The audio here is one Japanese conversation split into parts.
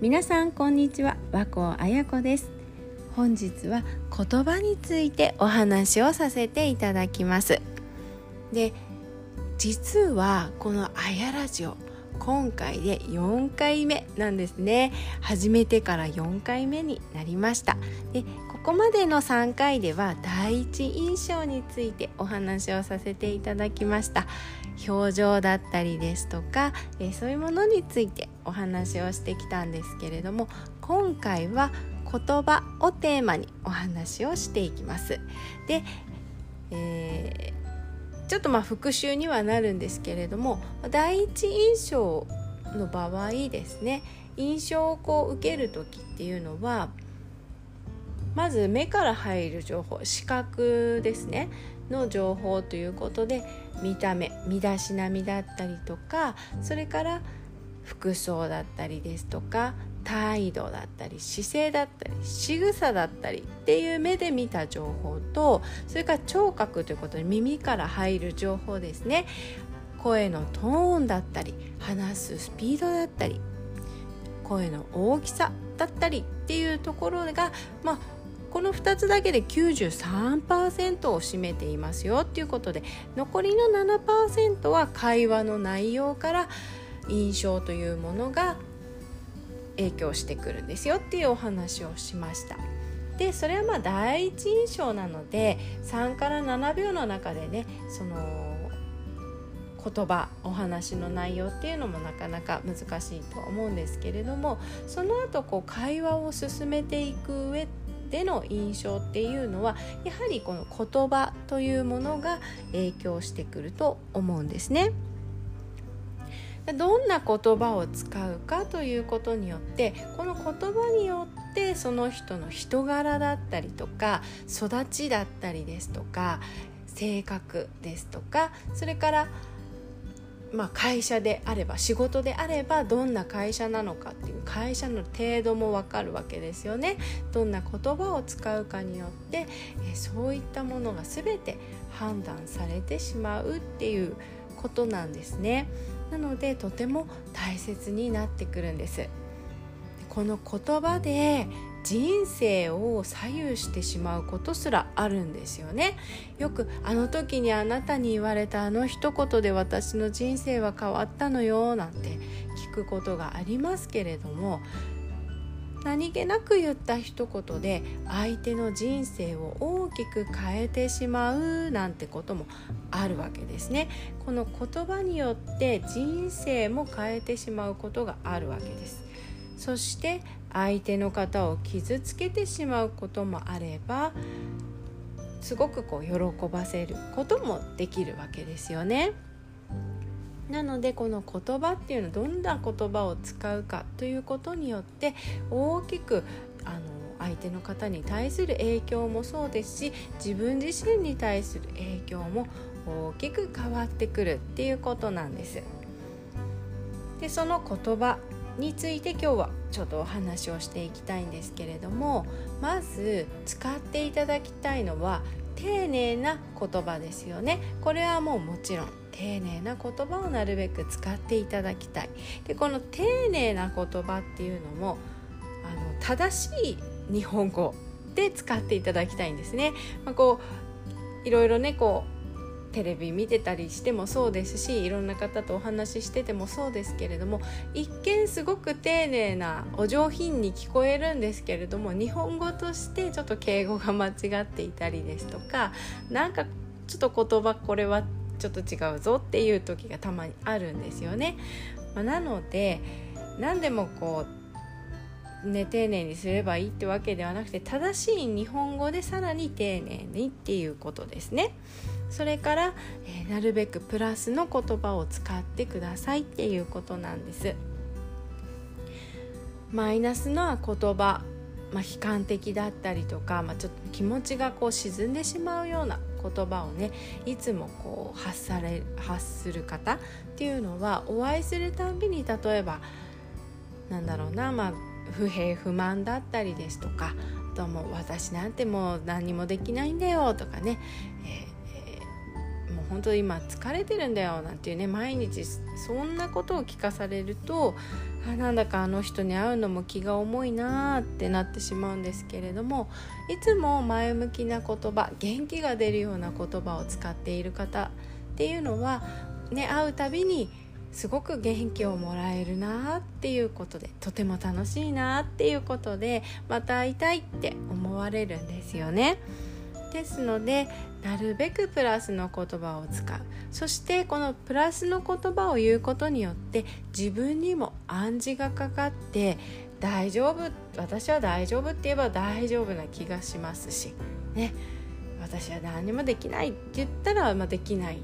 皆さんこんにちは。和光彩子です。本日は言葉についてお話をさせていただきます。で実はこのあやラジオ今回で4回目なんですね。始めてから4回目になりました。でここまでの3回では第一印象についてお話をさせていただきました。表情だったりですとか、えそういうものについてお話をしてきたんですけれども今回は言葉をテーマにお話をしていきます。で、えー、ちょっとまあ復習にはなるんですけれども第一印象の場合ですね印象をこう受ける時っていうのはまず目から入る情報視覚ですねの情報ということで見た目身だしなみだったりとかそれから服装だったりですとか態度だったり姿勢だったり仕草だったりっていう目で見た情報とそれから聴覚ということで耳から入る情報ですね。声のトーンだったり話すスピードだったり声の大きさだったりっていうところがまあこの2つだけで93%を占めていますよっていうことで残りの7%は会話の内容から印象というものが影響してくるんですよっていうお話をしました。でそれはまあ第一印象なので3から7秒の中でねその言葉お話の内容っていうのもなかなか難しいと思うんですけれどもその後こう会話を進めていく上での印象っていうのはやはりこの言葉というものが影響してくると思うんですね。どんな言葉を使うかということによってこの言葉によってその人の人柄だったりとか育ちだったりですとか性格ですとかそれからまあ、会社であれば仕事であればどんな会社なのかっていう会社の程度も分かるわけですよね。どんな言葉を使うかによってえそういったものが全て判断されてしまうっていうことなんですね。なのでとても大切になってくるんです。この言葉で人生を左右してしまうことすらあるんですよね。よくあの時にあなたに言われたあの一言で私の人生は変わったのよなんて聞くことがありますけれども何気なく言った一言で相手の人生を大きく変えてしまうなんてこともあるわけですねこの言葉によって人生も変えてしまうことがあるわけですそして相手の方を傷つけてしまうこともあればすごくこう喜ばせることもできるわけですよね。なのでこの言葉っていうのはどんな言葉を使うかということによって大きくあの相手の方に対する影響もそうですし自分自身に対する影響も大きく変わってくるっていうことなんです。でその言葉について今日はちょっとお話をしていきたいんですけれどもまず使っていただきたいのは丁寧な言葉ですよねこれはもうもちろん丁寧な言葉をなるべく使っていただきたい。でこの丁寧な言葉っていうのもあの正しい日本語で使っていただきたいんですね、まあ、こういろいろねこうテレビ見てたりしてもそうですしいろんな方とお話ししててもそうですけれども一見すごく丁寧なお上品に聞こえるんですけれども日本語としてちょっと敬語が間違っていたりですとかなんかちょっと言葉これはちょっと違うぞっていう時がたまにあるんですよね。まあ、なので何でもこうね、丁寧にすればいいってわけではなくて正しい日本語でさらに丁寧にっていうことですね。それから、えー、なるべくプラスの言葉を使ってくださいっていうことなんですマイナスな言葉、まあ、悲観的だったりとか、まあ、ちょっと気持ちがこう沈んでしまうような言葉をねいつもこう発され発する方っていうのはお会いするたんびに例えばなんだろうなまあ不平不満だったりですとかあともう私なんてもう何にもできないんだよとかね、えもう本当今疲れてるんだよなんていうね毎日そんなことを聞かされるとあなんだかあの人に会うのも気が重いなってなってしまうんですけれどもいつも前向きな言葉元気が出るような言葉を使っている方っていうのは、ね、会うたびにすごく元気をもらえるなっていうことでとても楽しいなっていうことでまた会いたいって思われるんですよね。ですのでなるべくプラスの言葉を使うそしてこのプラスの言葉を言うことによって自分にも暗示がかかって大丈夫私は大丈夫って言えば大丈夫な気がしますしね私は何もできないって言ったら、まあ、できない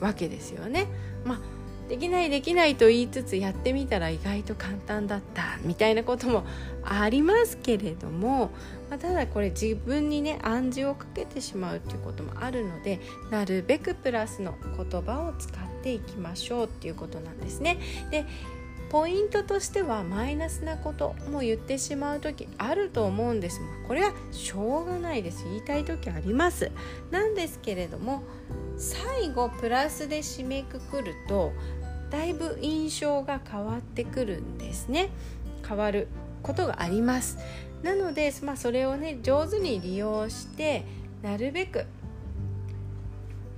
わけですよね。まあできないできないと言いつつやってみたら意外と簡単だったみたいなこともありますけれども、まあ、ただこれ自分にね暗示をかけてしまうっていうこともあるのでなるべくプラスの言葉を使っていきましょうっていうことなんですね。でポイントとしてはマイナスなことも言ってしまう時あると思うんです。もこれはしょうがないです。言いたい時あります。なんですけれども最後プラスで締めくくるとだいぶ印象が変わってくるんですね。変わることがあります。なので、まあ、それをね上手に利用してなるべく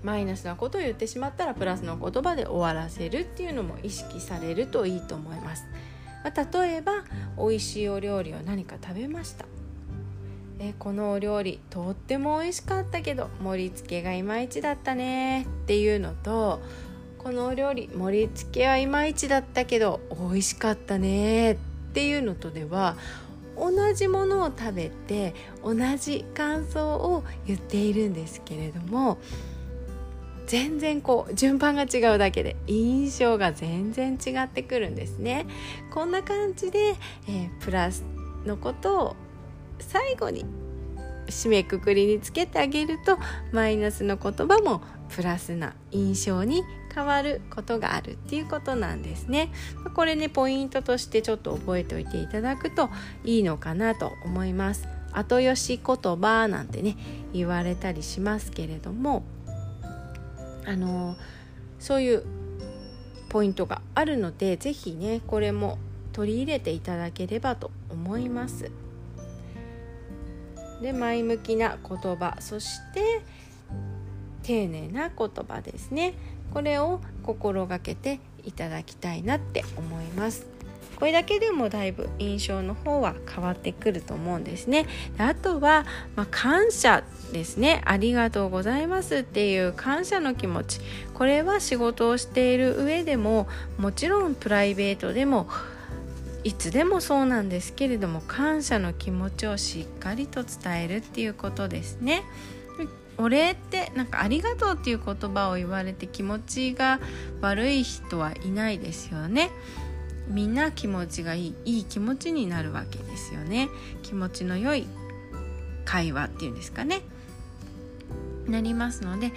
マイナスなことを言ってしまったらプラスの言葉で終わらせるっていうのも意識されるといいと思います、まあ、例えば美味しいお料理を何か食べました。えこのお料理とっても美味しかったけど盛り付けがいまいちだったねっていうのとこのお料理盛り付けはいまいちだったけど美味しかったねっていうのとでは同じものを食べて同じ感想を言っているんですけれども全然こう順番が違うだけで印象が全然違ってくるんですね。こんな感じで、えー、プラスのことを最後に締めくくりにつけてあげるとマイナスの言葉もプラスな印象に変わることがあるっていうことなんですね。これねポイントとしてちょっと覚えておいていただくといいのかなと思います。後よし言葉なんてね言われたりしますけれどもあのそういうポイントがあるので是非ねこれも取り入れていただければと思います。で前向きな言葉そして丁寧な言葉ですねこれを心がけていただきたいなって思います。これだけでもだいぶ印象の方は変わってくると思うんですね。であとは、まあ、感謝ですね。ありがとうございますっていう感謝の気持ち。これは仕事をしている上でももちろんプライベートでもいつでもそうなんですけれども感謝の気持ちをしっかりと伝えるっていうことですね。お礼ってなんかありがとうっていう言葉を言われて気持ちが悪い人はいないですよね。みんな気持ちがいいいい気持ちになるわけですよね。気持ちの良い会話っていうんですかね。なりますので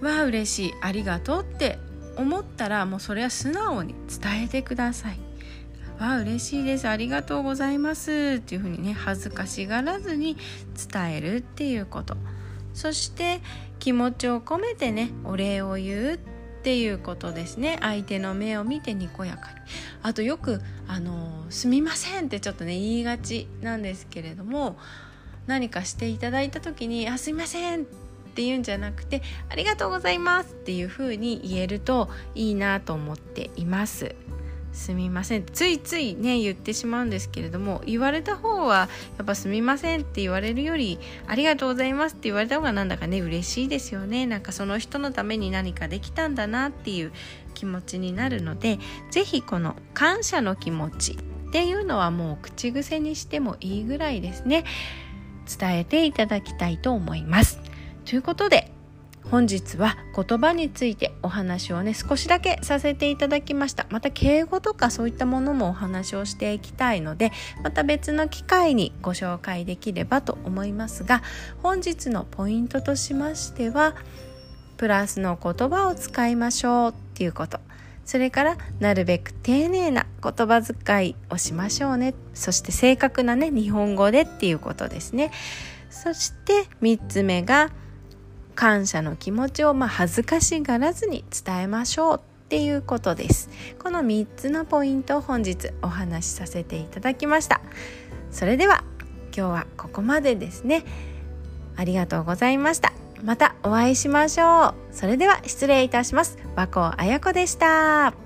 わあ嬉しいありがとうって思ったらもうそれは素直に伝えてください。わあ嬉しいですありがとうございますっていうふうにね恥ずかしがらずに伝えるっていうこと。そして気持ちを込めてねお礼を言うっていうことですね相手の目を見てにこやかにあとよく「あのすみません」ってちょっとね言いがちなんですけれども何かしていただいた時に「あすいません」って言うんじゃなくて「ありがとうございます」っていうふうに言えるといいなと思っています。すみません。ついついね言ってしまうんですけれども言われた方はやっぱすみませんって言われるよりありがとうございますって言われた方がなんだかね嬉しいですよね。なんかその人のために何かできたんだなっていう気持ちになるので是非この感謝の気持ちっていうのはもう口癖にしてもいいぐらいですね。伝えていただきたいと思います。ということで本日は言葉についてお話をね少しだけさせていただきました。また敬語とかそういったものもお話をしていきたいのでまた別の機会にご紹介できればと思いますが本日のポイントとしましてはプラスの言葉を使いましょうっていうこと。それからなるべく丁寧な言葉遣いをしましょうね。そして正確なね日本語でっていうことですね。そして3つ目が感謝の気持ちをまあ恥ずかしがらずに伝えましょうっていうことです。この3つのポイントを本日お話しさせていただきました。それでは今日はここまでですね。ありがとうございました。またお会いしましょう。それでは失礼いたします。和光彩子でした。